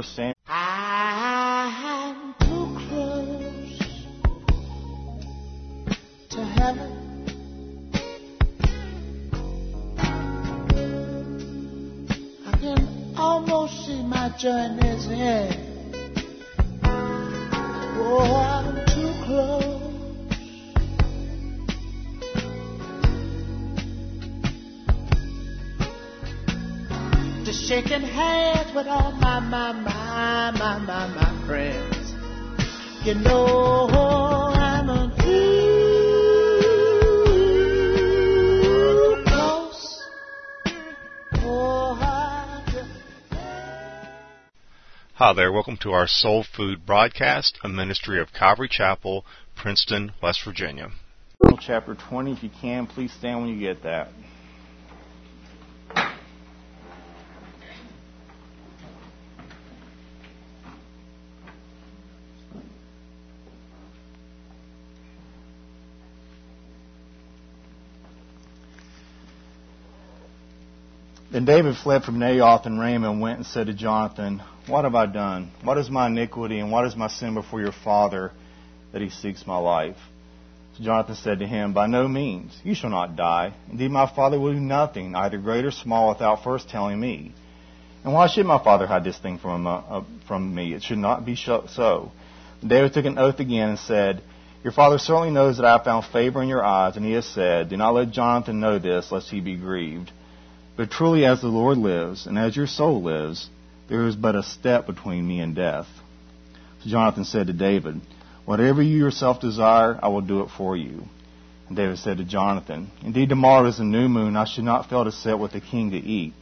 First Samuel. I'm too close to heaven. I can almost see my journey's end. Shaking hands with all my, my, my, my, my, my friends. You know I'm a too close. Oh, Hi there, welcome to our Soul Food broadcast, a ministry of Calvary Chapel, Princeton, West Virginia. Chapter 20, if you can, please stand when you get that. Then David fled from Naioth and Ramah and went and said to Jonathan, What have I done? What is my iniquity and what is my sin before your father that he seeks my life? So Jonathan said to him, By no means, you shall not die. Indeed, my father will do nothing, either great or small, without first telling me. And why should my father hide this thing from, uh, uh, from me? It should not be so. David took an oath again and said, Your father certainly knows that I have found favor in your eyes, and he has said, Do not let Jonathan know this, lest he be grieved. But truly, as the Lord lives, and as your soul lives, there is but a step between me and death. So Jonathan said to David, Whatever you yourself desire, I will do it for you. And David said to Jonathan, Indeed, tomorrow is a new moon. I should not fail to sit with the king to eat.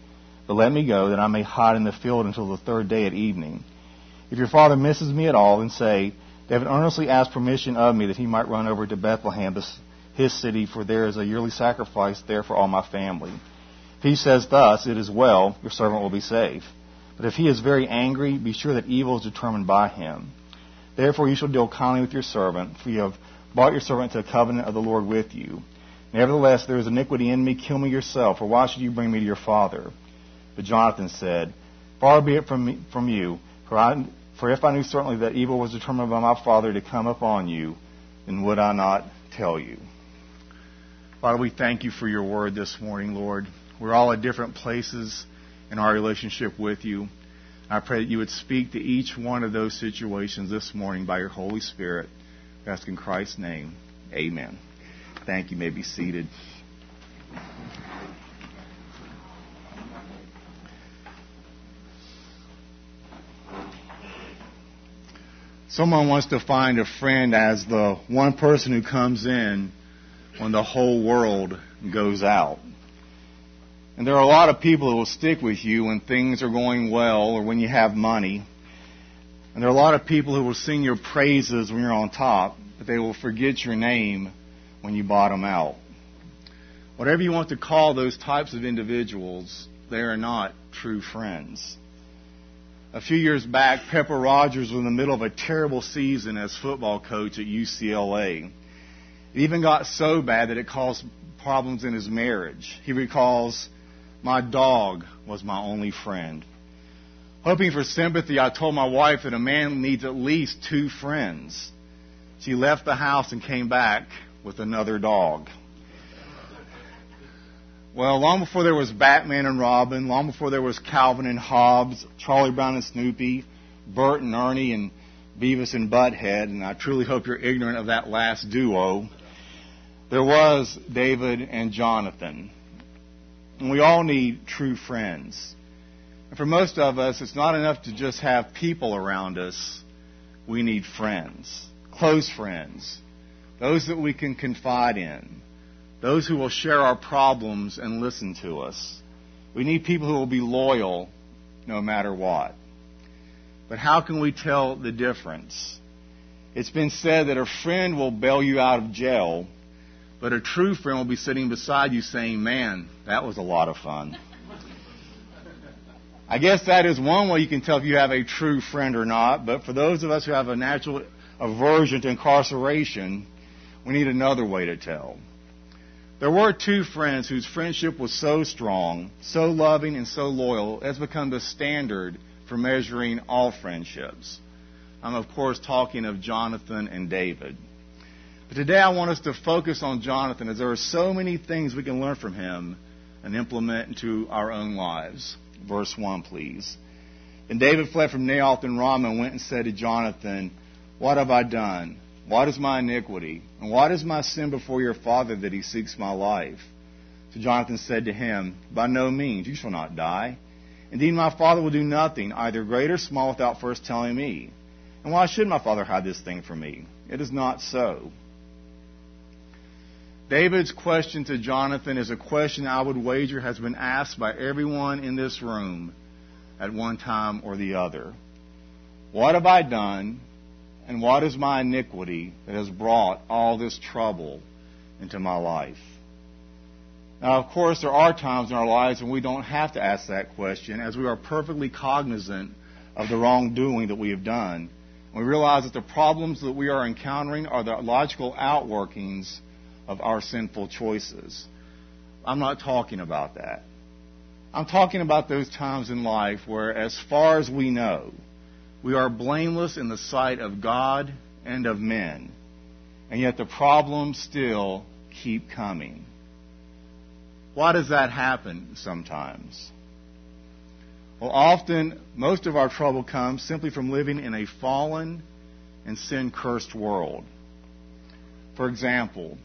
But let me go, that I may hide in the field until the third day at evening. If your father misses me at all, then say, David earnestly asked permission of me that he might run over to Bethlehem, his city, for there is a yearly sacrifice there for all my family. If he says thus, It is well, your servant will be safe. But if he is very angry, be sure that evil is determined by him. Therefore you shall deal kindly with your servant, for you have brought your servant to a covenant of the Lord with you. Nevertheless, there is iniquity in me, kill me yourself, or why should you bring me to your father? But Jonathan said, Far be it from, me, from you, for, I, for if I knew certainly that evil was determined by my father to come upon you, then would I not tell you? Father, we thank you for your word this morning, Lord. We're all at different places in our relationship with you. I pray that you would speak to each one of those situations this morning by your Holy Spirit. We ask in Christ's name. Amen. Thank you. you may be seated. Someone wants to find a friend as the one person who comes in when the whole world goes out. And there are a lot of people who will stick with you when things are going well or when you have money. And there are a lot of people who will sing your praises when you're on top, but they will forget your name when you bottom out. Whatever you want to call those types of individuals, they are not true friends. A few years back, Pepper Rogers was in the middle of a terrible season as football coach at UCLA. It even got so bad that it caused problems in his marriage. He recalls, My dog was my only friend. Hoping for sympathy, I told my wife that a man needs at least two friends. She left the house and came back with another dog. Well, long before there was Batman and Robin, long before there was Calvin and Hobbes, Charlie Brown and Snoopy, Bert and Ernie, and Beavis and Butthead, and I truly hope you're ignorant of that last duo, there was David and Jonathan. And we all need true friends. And for most of us, it's not enough to just have people around us. We need friends, close friends, those that we can confide in those who will share our problems and listen to us. We need people who will be loyal no matter what. But how can we tell the difference? It's been said that a friend will bail you out of jail, but a true friend will be sitting beside you saying, Man, that was a lot of fun. I guess that is one way you can tell if you have a true friend or not, but for those of us who have a natural aversion to incarceration, we need another way to tell. There were two friends whose friendship was so strong, so loving, and so loyal, it has become the standard for measuring all friendships. I'm, of course, talking of Jonathan and David. But today I want us to focus on Jonathan as there are so many things we can learn from him and implement into our own lives. Verse 1, please. And David fled from Naioth and Ramah and went and said to Jonathan, What have I done? What is my iniquity? And what is my sin before your father that he seeks my life? So Jonathan said to him, By no means, you shall not die. Indeed, my father will do nothing, either great or small, without first telling me. And why should my father hide this thing from me? It is not so. David's question to Jonathan is a question I would wager has been asked by everyone in this room at one time or the other. What have I done, and what is my iniquity that has brought all this trouble into my life? Now, of course, there are times in our lives when we don't have to ask that question, as we are perfectly cognizant of the wrongdoing that we have done. We realize that the problems that we are encountering are the logical outworkings of our sinful choices. I'm not talking about that. I'm talking about those times in life where, as far as we know, we are blameless in the sight of God and of men, and yet the problems still keep coming. Why does that happen sometimes? Well, often, most of our trouble comes simply from living in a fallen and sin cursed world. For example,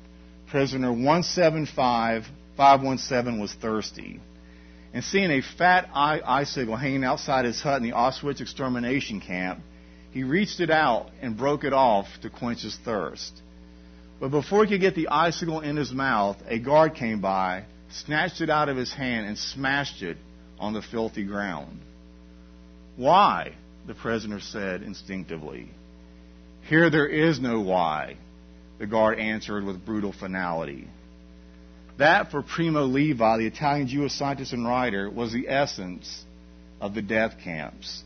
prisoner 175517 was thirsty. And seeing a fat icicle hanging outside his hut in the Auschwitz extermination camp, he reached it out and broke it off to quench his thirst. But before he could get the icicle in his mouth, a guard came by, snatched it out of his hand, and smashed it on the filthy ground. Why? the prisoner said instinctively. Here there is no why, the guard answered with brutal finality. That, for Primo Levi, the Italian Jewish scientist and writer, was the essence of the death camps.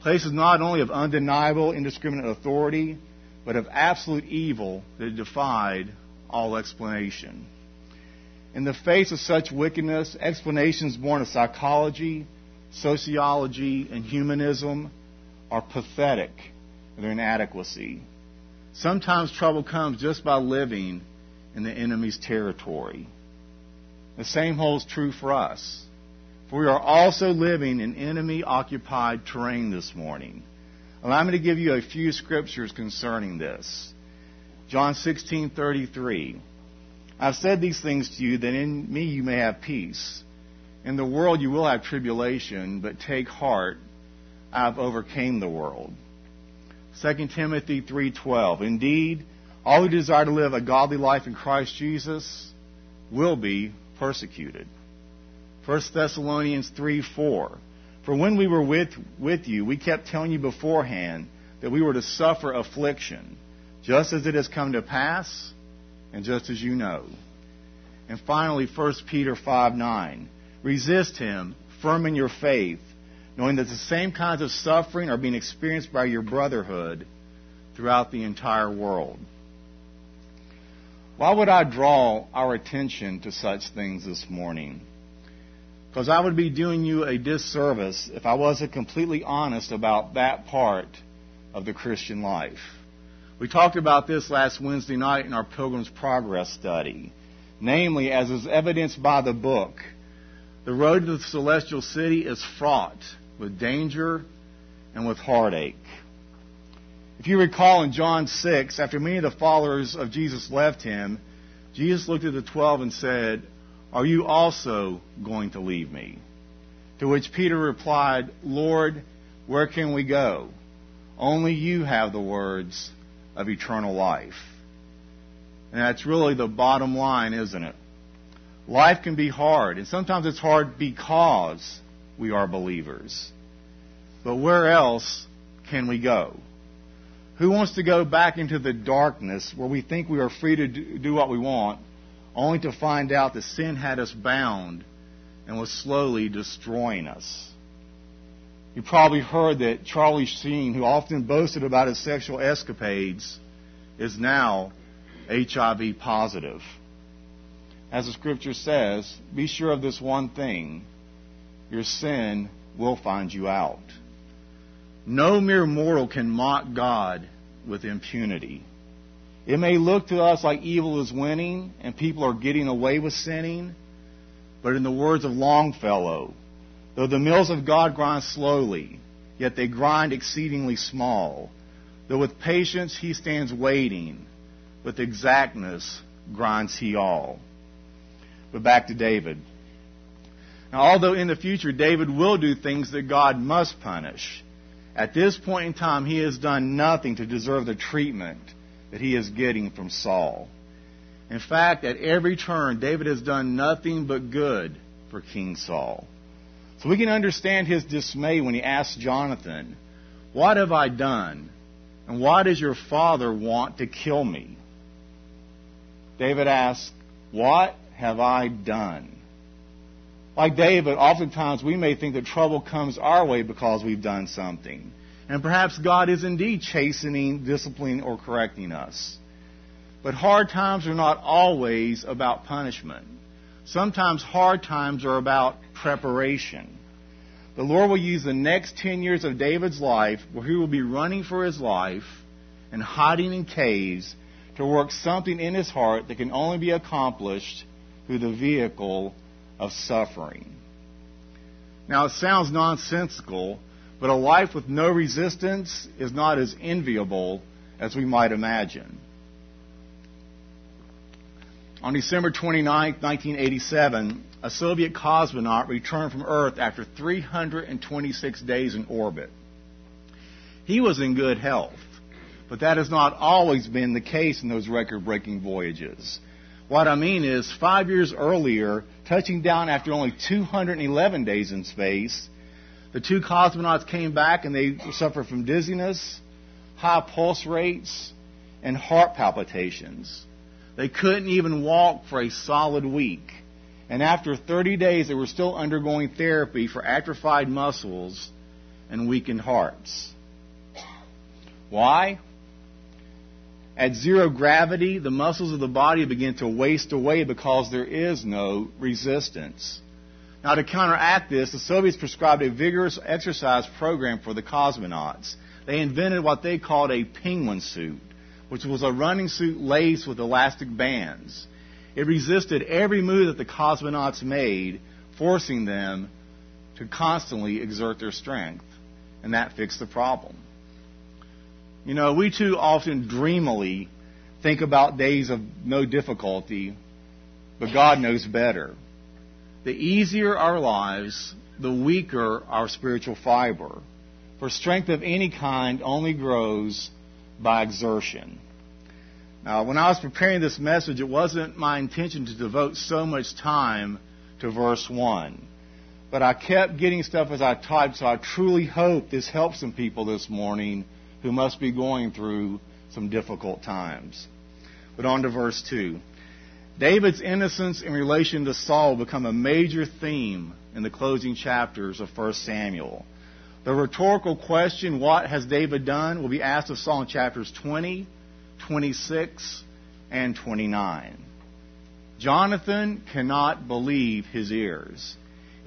Places not only of undeniable, indiscriminate authority, but of absolute evil that defied all explanation. In the face of such wickedness, explanations born of psychology, sociology, and humanism are pathetic in their inadequacy. Sometimes trouble comes just by living in the enemy's territory. The same holds true for us. For we are also living in enemy occupied terrain this morning. Allow me to give you a few scriptures concerning this. John 16:33 I've said these things to you that in me you may have peace. In the world you will have tribulation, but take heart, I've overcame the world. 2 Timothy 3:12 Indeed, all who desire to live a godly life in Christ Jesus will be persecuted. 1 Thessalonians 3:4 For when we were with with you, we kept telling you beforehand that we were to suffer affliction, just as it has come to pass and just as you know. And finally, 1 Peter 5:9. Resist him, firm in your faith, knowing that the same kinds of suffering are being experienced by your brotherhood throughout the entire world. Why would I draw our attention to such things this morning? Because I would be doing you a disservice if I wasn't completely honest about that part of the Christian life. We talked about this last Wednesday night in our Pilgrim's Progress study. Namely, as is evidenced by the book, the road to the celestial city is fraught with danger and with heartache. If you recall in John 6, after many of the followers of Jesus left him, Jesus looked at the twelve and said, Are you also going to leave me? To which Peter replied, Lord, where can we go? Only you have the words of eternal life. And that's really the bottom line, isn't it? Life can be hard, and sometimes it's hard because we are believers. But where else can we go? Who wants to go back into the darkness where we think we are free to do what we want, only to find out that sin had us bound and was slowly destroying us? You probably heard that Charlie Sheen, who often boasted about his sexual escapades, is now HIV positive. As the scripture says, be sure of this one thing your sin will find you out. No mere mortal can mock God with impunity. It may look to us like evil is winning and people are getting away with sinning, but in the words of Longfellow, though the mills of God grind slowly, yet they grind exceedingly small. Though with patience he stands waiting, with exactness grinds he all. But back to David. Now, although in the future David will do things that God must punish, at this point in time he has done nothing to deserve the treatment that he is getting from Saul. In fact, at every turn, David has done nothing but good for King Saul. So we can understand his dismay when he asks Jonathan, What have I done? And why does your father want to kill me? David asks, What have I done? Like David, oftentimes we may think that trouble comes our way because we've done something. And perhaps God is indeed chastening, disciplining, or correcting us. But hard times are not always about punishment. Sometimes hard times are about preparation. The Lord will use the next 10 years of David's life, where he will be running for his life and hiding in caves, to work something in his heart that can only be accomplished through the vehicle of suffering. Now, it sounds nonsensical, but a life with no resistance is not as enviable as we might imagine. On December 29, 1987, a Soviet cosmonaut returned from Earth after 326 days in orbit. He was in good health, but that has not always been the case in those record breaking voyages. What I mean is, five years earlier, touching down after only 211 days in space, the two cosmonauts came back and they suffered from dizziness, high pulse rates, and heart palpitations. They couldn't even walk for a solid week. And after 30 days, they were still undergoing therapy for atrophied muscles and weakened hearts. Why? At zero gravity, the muscles of the body begin to waste away because there is no resistance. Now, to counteract this, the Soviets prescribed a vigorous exercise program for the cosmonauts. They invented what they called a penguin suit, which was a running suit laced with elastic bands. It resisted every move that the cosmonauts made, forcing them to constantly exert their strength. And that fixed the problem. You know, we too often dreamily think about days of no difficulty, but God knows better the easier our lives, the weaker our spiritual fiber. For strength of any kind only grows by exertion. Now, when I was preparing this message, it wasn't my intention to devote so much time to verse 1. But I kept getting stuff as I typed, so I truly hope this helps some people this morning who must be going through some difficult times. But on to verse 2. David's innocence in relation to Saul become a major theme in the closing chapters of 1 Samuel. The rhetorical question, what has David done, will be asked of Saul in chapters 20, 26, and 29. Jonathan cannot believe his ears.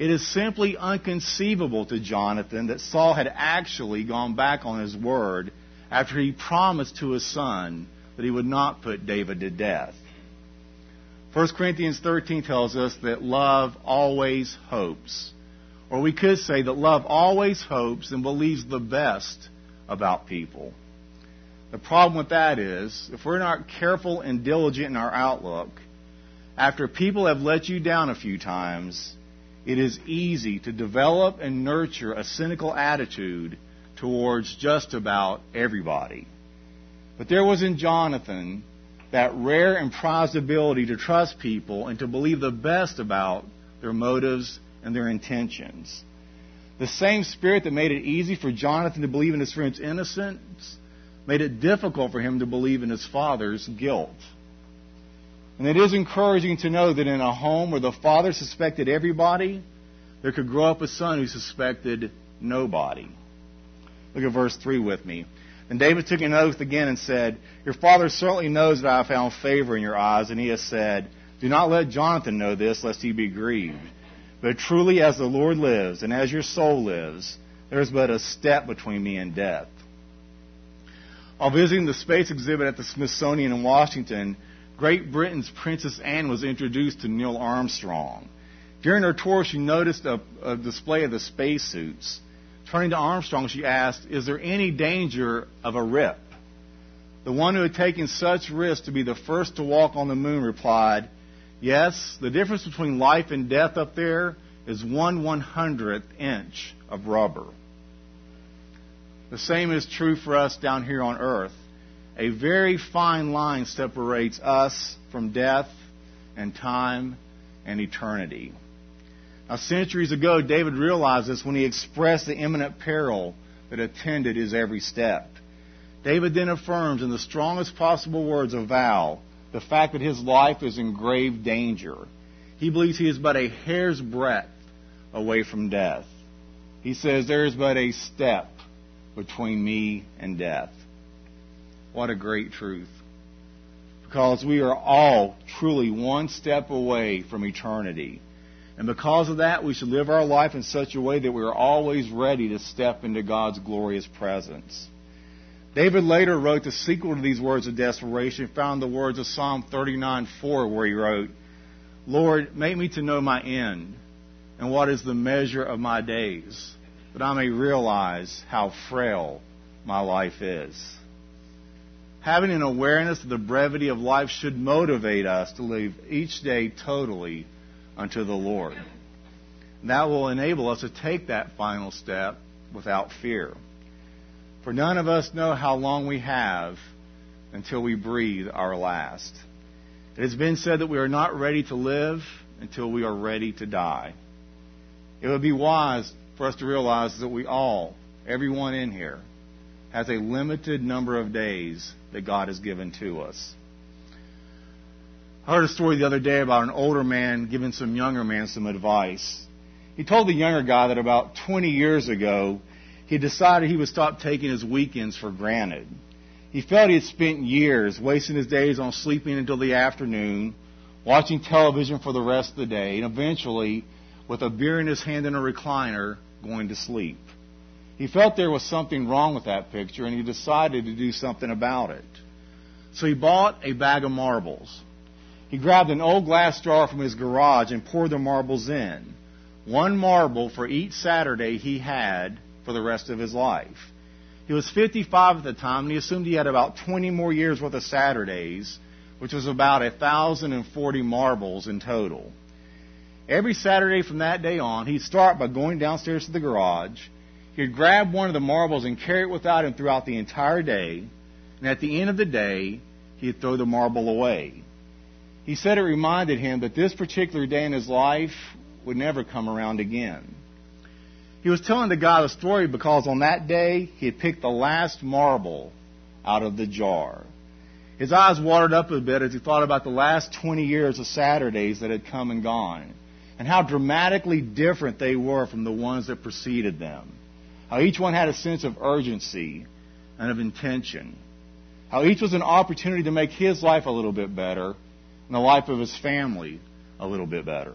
It is simply inconceivable to Jonathan that Saul had actually gone back on his word after he promised to his son that he would not put David to death. 1 Corinthians 13 tells us that love always hopes. Or we could say that love always hopes and believes the best about people. The problem with that is, if we're not careful and diligent in our outlook, after people have let you down a few times, it is easy to develop and nurture a cynical attitude towards just about everybody. But there was in Jonathan that rare and prized ability to trust people and to believe the best about their motives and their intentions. The same spirit that made it easy for Jonathan to believe in his friend's innocence made it difficult for him to believe in his father's guilt. And it is encouraging to know that in a home where the father suspected everybody, there could grow up a son who suspected nobody. Look at verse 3 with me. And David took an oath again and said, Your father certainly knows that I have found favor in your eyes, and he has said, Do not let Jonathan know this, lest he be grieved. But truly, as the Lord lives, and as your soul lives, There's but a step between me and death. While visiting the space exhibit at the Smithsonian in Washington, Great Britain's Princess Anne was introduced to Neil Armstrong. During her tour, she noticed a, a display of the spacesuits. Turning to Armstrong, she asked, Is there any danger of a rip? The one who had taken such risks to be the first to walk on the moon replied, Yes, the difference between life and death up there is one one hundredth inch of rubber. The same is true for us down here on earth. A very fine line separates us from death and time and eternity. Now, centuries ago, David realized this when he expressed the imminent peril that attended his every step. David then affirms in the strongest possible words of vow the fact that his life is in grave danger. He believes he is but a hair's breadth away from death. He says, There is but a step between me and death. What a great truth. Because we are all truly one step away from eternity. And because of that, we should live our life in such a way that we are always ready to step into God's glorious presence. David later wrote the sequel to these words of desperation, found the words of Psalm 39:4, where he wrote, Lord, make me to know my end and what is the measure of my days, that I may realize how frail my life is. Having an awareness of the brevity of life should motivate us to live each day totally unto the Lord. that will enable us to take that final step without fear. For none of us know how long we have until we breathe our last. It has been said that we are not ready to live until we are ready to die. It would be wise for us to realize that we all, everyone in here, has a limited number of days that God has given to us. I heard a story the other day about an older man giving some younger man some advice. He told the younger guy that about 20 years ago, he decided he would stop taking his weekends for granted. He felt he had spent years wasting his days on sleeping until the afternoon, watching television for the rest of the day, and eventually, with a beer in his hand in a recliner, going to sleep. He felt there was something wrong with that picture, and he decided to do something about it. So he bought a bag of marbles. He grabbed an old glass jar from his garage and poured the marbles in. One marble for each Saturday he had for the rest of his life. He was 55 at the time, and he assumed he had about 20 more years worth of Saturdays, which was about 1,040 marbles in total. Every Saturday from that day on, he'd start by going downstairs to the garage. He'd grab one of the marbles and carry it without him throughout the entire day. And at the end of the day, he'd throw the marble away. He said it reminded him that this particular day in his life would never come around again. He was telling the guy the story because on that day he had picked the last marble out of the jar. His eyes watered up a bit as he thought about the last 20 years of Saturdays that had come and gone and how dramatically different they were from the ones that preceded them. How each one had a sense of urgency and of intention. How each was an opportunity to make his life a little bit better and the life of his family a little bit better.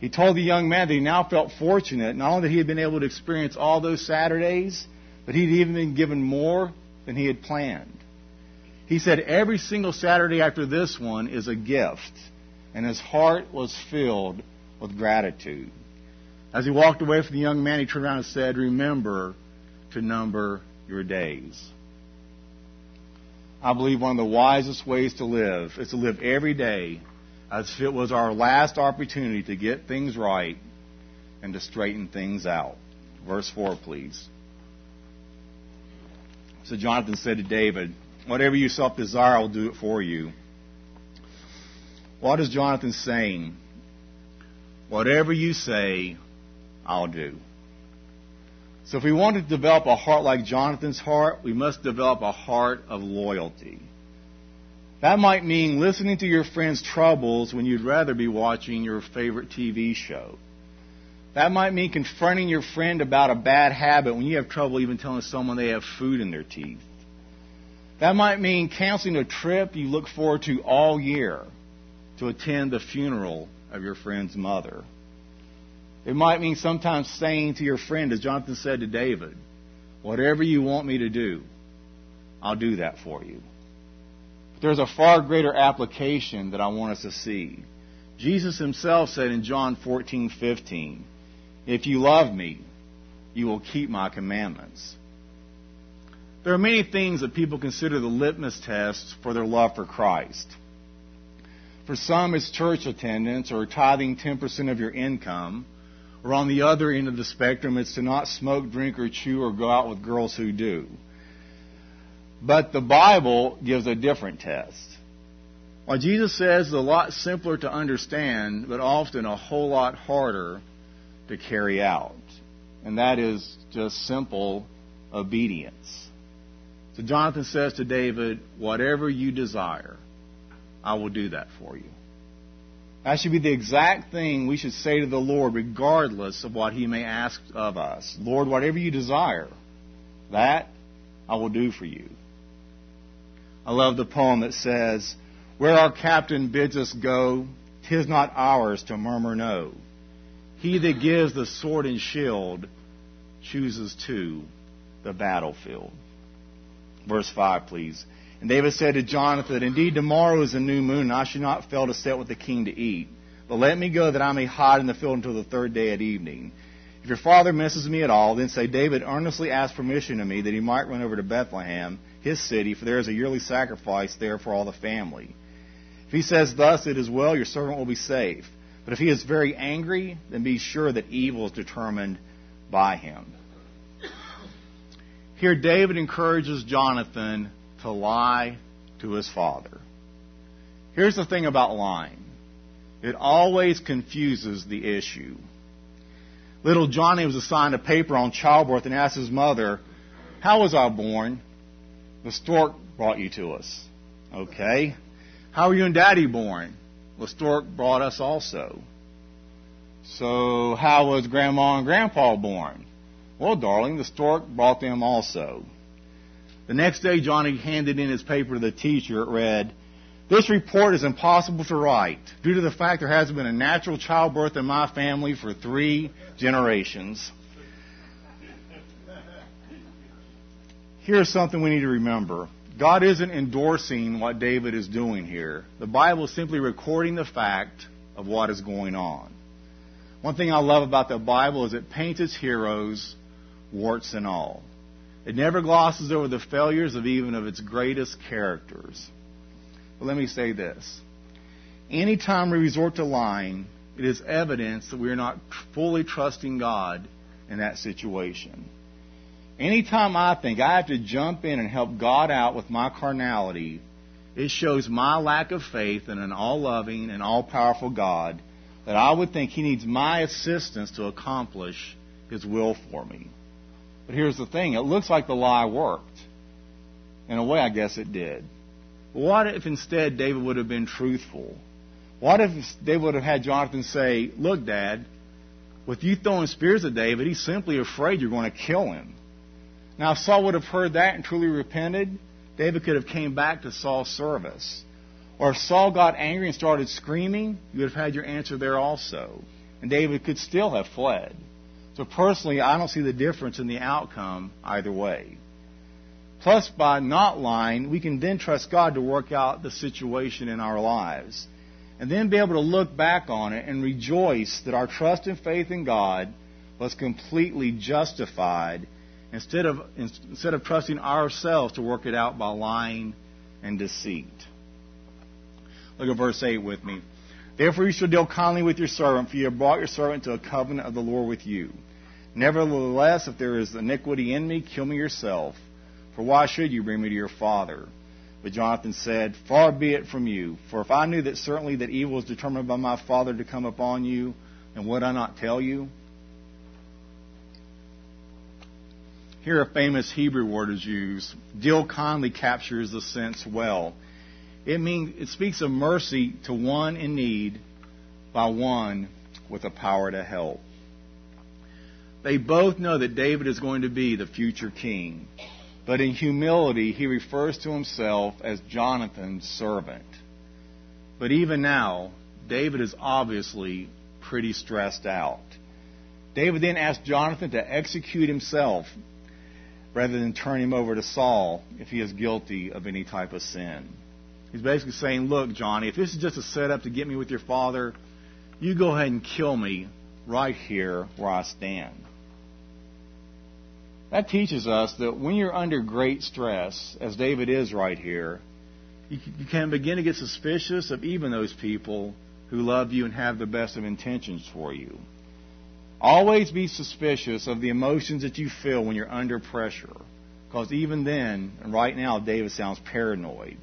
He told the young man that he now felt fortunate, not only that he had been able to experience all those Saturdays, but he'd even been given more than he had planned. He said every single Saturday after this one is a gift, and his heart was filled with gratitude. As he walked away from the young man, he turned around and said, Remember to number your days. I believe one of the wisest ways to live is to live every day as if it was our last opportunity to get things right and to straighten things out. Verse 4, please. So Jonathan said to David, Whatever you self desire, I will do it for you. What is Jonathan saying? Whatever you say, I'll do. So if we want to develop a heart like Jonathan's heart, we must develop a heart of loyalty. That might mean listening to your friend's troubles when you'd rather be watching your favorite TV show. That might mean confronting your friend about a bad habit when you have trouble even telling someone they have food in their teeth. That might mean canceling a trip you look forward to all year to attend the funeral of your friend's mother. It might mean sometimes saying to your friend, as Jonathan said to David, whatever you want me to do, I'll do that for you. But there's a far greater application that I want us to see. Jesus himself said in John 14:15, "If you love me, you will keep my commandments." There are many things that people consider the litmus test for their love for Christ. For some, it's church attendance or tithing 10% of your income. Or on the other end of the spectrum, it's to not smoke, drink, or chew or go out with girls who do. But the Bible gives a different test. What Jesus says is a lot simpler to understand, but often a whole lot harder to carry out. And that is just simple obedience. So Jonathan says to David, Whatever you desire, I will do that for you. That should be the exact thing we should say to the Lord, regardless of what He may ask of us. Lord, whatever you desire, that I will do for you. I love the poem that says, Where our captain bids us go, tis not ours to murmur no. He that gives the sword and shield chooses to the battlefield. Verse 5, please. And David said to Jonathan, Indeed, tomorrow is a new moon, and I should not fail to set with the king to eat. But let me go that I may hide in the field until the third day at evening. If your father misses me at all, then say, David earnestly asked permission of me that he might run over to Bethlehem, his city, for there is a yearly sacrifice there for all the family. If he says thus, it is well, your servant will be safe. But if he is very angry, then be sure that evil is determined by him. Here, David encourages Jonathan to lie to his father. Here's the thing about lying it always confuses the issue. Little Johnny was assigned a paper on childbirth and asked his mother, How was I born? The stork brought you to us. Okay. How were you and daddy born? The stork brought us also. So, how was grandma and grandpa born? Well, darling, the stork brought them also. The next day, Johnny handed in his paper to the teacher. It read, This report is impossible to write due to the fact there hasn't been a natural childbirth in my family for three generations. Here's something we need to remember. God isn't endorsing what David is doing here. The Bible is simply recording the fact of what is going on. One thing I love about the Bible is it paints its heroes warts and all. It never glosses over the failures of even of its greatest characters. But let me say this. Anytime we resort to lying, it is evidence that we are not fully trusting God in that situation. Anytime I think I have to jump in and help God out with my carnality, it shows my lack of faith in an all loving and all powerful God that I would think He needs my assistance to accomplish His will for me. But here's the thing it looks like the lie worked. In a way, I guess it did. But what if instead David would have been truthful? What if they would have had Jonathan say, Look, Dad, with you throwing spears at David, he's simply afraid you're going to kill him. Now, if Saul would have heard that and truly repented, David could have came back to Saul's service. Or if Saul got angry and started screaming, you would have had your answer there also. And David could still have fled. So personally, I don't see the difference in the outcome either way. Plus, by not lying, we can then trust God to work out the situation in our lives. And then be able to look back on it and rejoice that our trust and faith in God was completely justified instead of, instead of trusting ourselves to work it out by lying and deceit. Look at verse 8 with me. Therefore you shall deal kindly with your servant, for you have brought your servant to a covenant of the Lord with you. Nevertheless, if there is iniquity in me, kill me yourself. For why should you bring me to your father? But Jonathan said, Far be it from you. For if I knew that certainly that evil is determined by my father to come upon you, then would I not tell you? Here, a famous Hebrew word is used. Deal kindly captures the sense well. It means it speaks of mercy to one in need by one with the power to help. They both know that David is going to be the future king. But in humility, he refers to himself as Jonathan's servant. But even now, David is obviously pretty stressed out. David then asked Jonathan to execute himself rather than turn him over to Saul if he is guilty of any type of sin. He's basically saying, Look, Johnny, if this is just a setup to get me with your father, you go ahead and kill me right here where I stand. That teaches us that when you're under great stress, as David is right here, you can begin to get suspicious of even those people who love you and have the best of intentions for you. Always be suspicious of the emotions that you feel when you're under pressure. Because even then, and right now, David sounds paranoid.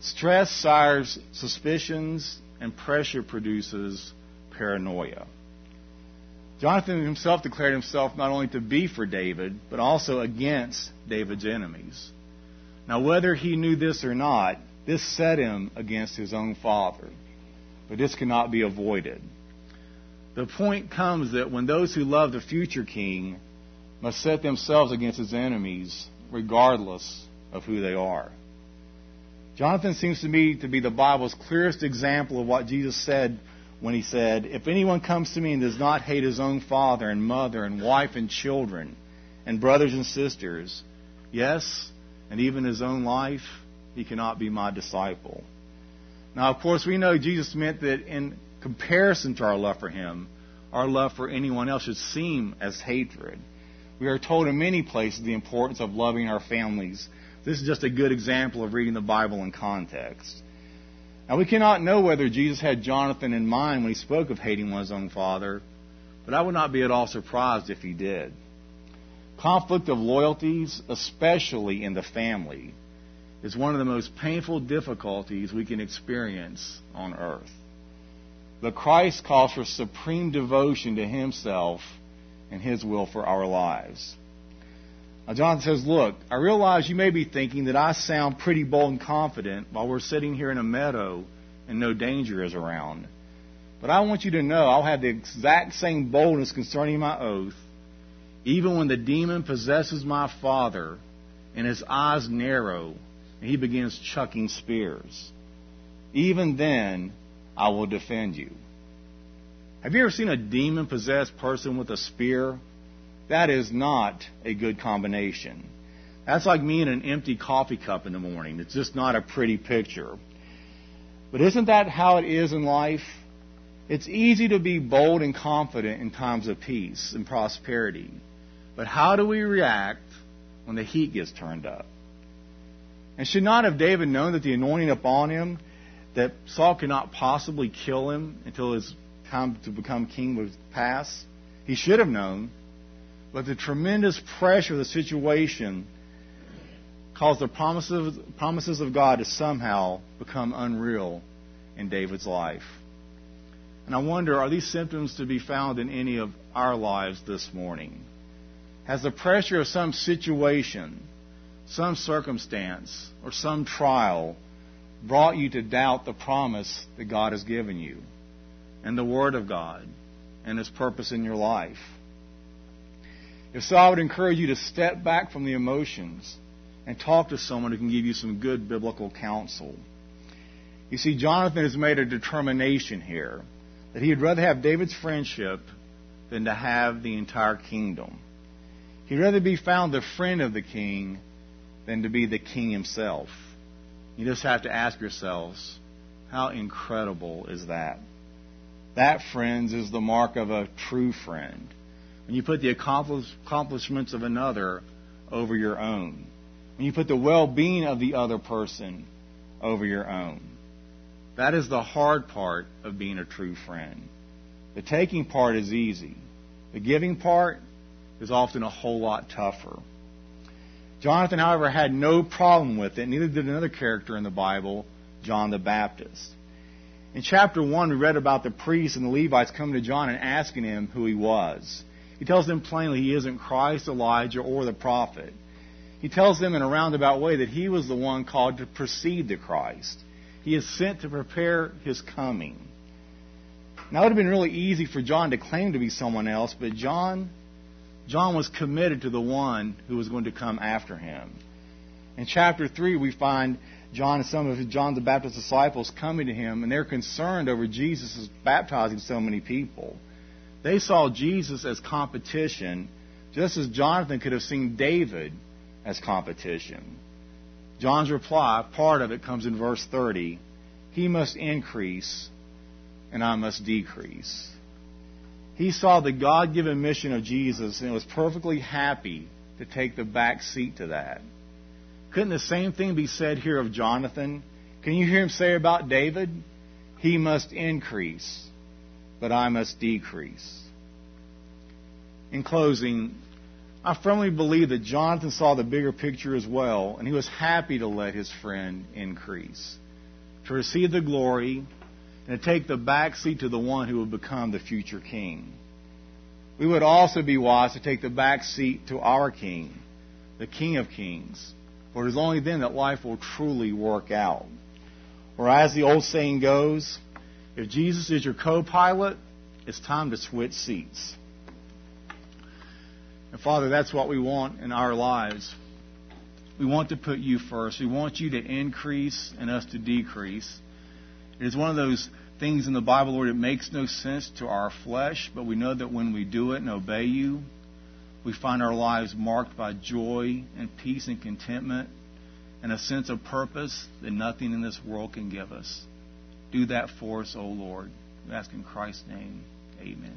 Stress sires suspicions, and pressure produces paranoia. Jonathan himself declared himself not only to be for David, but also against David's enemies. Now, whether he knew this or not, this set him against his own father. But this cannot be avoided. The point comes that when those who love the future king must set themselves against his enemies, regardless of who they are. Jonathan seems to me to be the Bible's clearest example of what Jesus said when he said, If anyone comes to me and does not hate his own father and mother and wife and children and brothers and sisters, yes, and even his own life, he cannot be my disciple. Now, of course, we know Jesus meant that in comparison to our love for him, our love for anyone else should seem as hatred. We are told in many places the importance of loving our families. This is just a good example of reading the Bible in context. Now, we cannot know whether Jesus had Jonathan in mind when he spoke of hating one's own father, but I would not be at all surprised if he did. Conflict of loyalties, especially in the family, is one of the most painful difficulties we can experience on earth. But Christ calls for supreme devotion to himself and his will for our lives. Now, John says, Look, I realize you may be thinking that I sound pretty bold and confident while we're sitting here in a meadow and no danger is around. But I want you to know I'll have the exact same boldness concerning my oath, even when the demon possesses my father and his eyes narrow and he begins chucking spears. Even then, I will defend you. Have you ever seen a demon possessed person with a spear? That is not a good combination. That's like me and an empty coffee cup in the morning. It's just not a pretty picture. But isn't that how it is in life? It's easy to be bold and confident in times of peace and prosperity. But how do we react when the heat gets turned up? And should not have David known that the anointing upon him, that Saul could not possibly kill him until his time to become king would pass? He should have known. But the tremendous pressure of the situation caused the promises, promises of God to somehow become unreal in David's life. And I wonder, are these symptoms to be found in any of our lives this morning? Has the pressure of some situation, some circumstance, or some trial brought you to doubt the promise that God has given you and the Word of God and His purpose in your life? If so, I would encourage you to step back from the emotions and talk to someone who can give you some good biblical counsel. You see, Jonathan has made a determination here that he would rather have David's friendship than to have the entire kingdom. He'd rather be found the friend of the king than to be the king himself. You just have to ask yourselves, how incredible is that? That, friends, is the mark of a true friend when you put the accomplishments of another over your own, when you put the well being of the other person over your own. That is the hard part of being a true friend. The taking part is easy, the giving part is often a whole lot tougher. Jonathan, however, had no problem with it, neither did another character in the Bible, John the Baptist. In chapter 1, we read about the priests and the Levites coming to John and asking him who he was. He tells them plainly he isn't Christ, Elijah, or the prophet. He tells them in a roundabout way that he was the one called to precede the Christ. He is sent to prepare his coming. Now it would have been really easy for John to claim to be someone else, but John John was committed to the one who was going to come after him. In chapter 3, we find John and some of John the Baptist's disciples coming to him, and they're concerned over Jesus baptizing so many people. They saw Jesus as competition, just as Jonathan could have seen David as competition. John's reply, part of it comes in verse 30. He must increase, and I must decrease. He saw the God given mission of Jesus and was perfectly happy to take the back seat to that. Couldn't the same thing be said here of Jonathan? Can you hear him say about David? He must increase, but I must decrease. In closing, I firmly believe that Jonathan saw the bigger picture as well, and he was happy to let his friend increase, to receive the glory, and to take the back seat to the one who would become the future king. We would also be wise to take the back seat to our king, the King of Kings, for it is only then that life will truly work out. Or as the old saying goes, if Jesus is your co pilot, it's time to switch seats. And Father, that's what we want in our lives. We want to put you first. We want you to increase and us to decrease. It is one of those things in the Bible, Lord, it makes no sense to our flesh, but we know that when we do it and obey you, we find our lives marked by joy and peace and contentment and a sense of purpose that nothing in this world can give us. Do that for us, O Lord. We ask in Christ's name. Amen.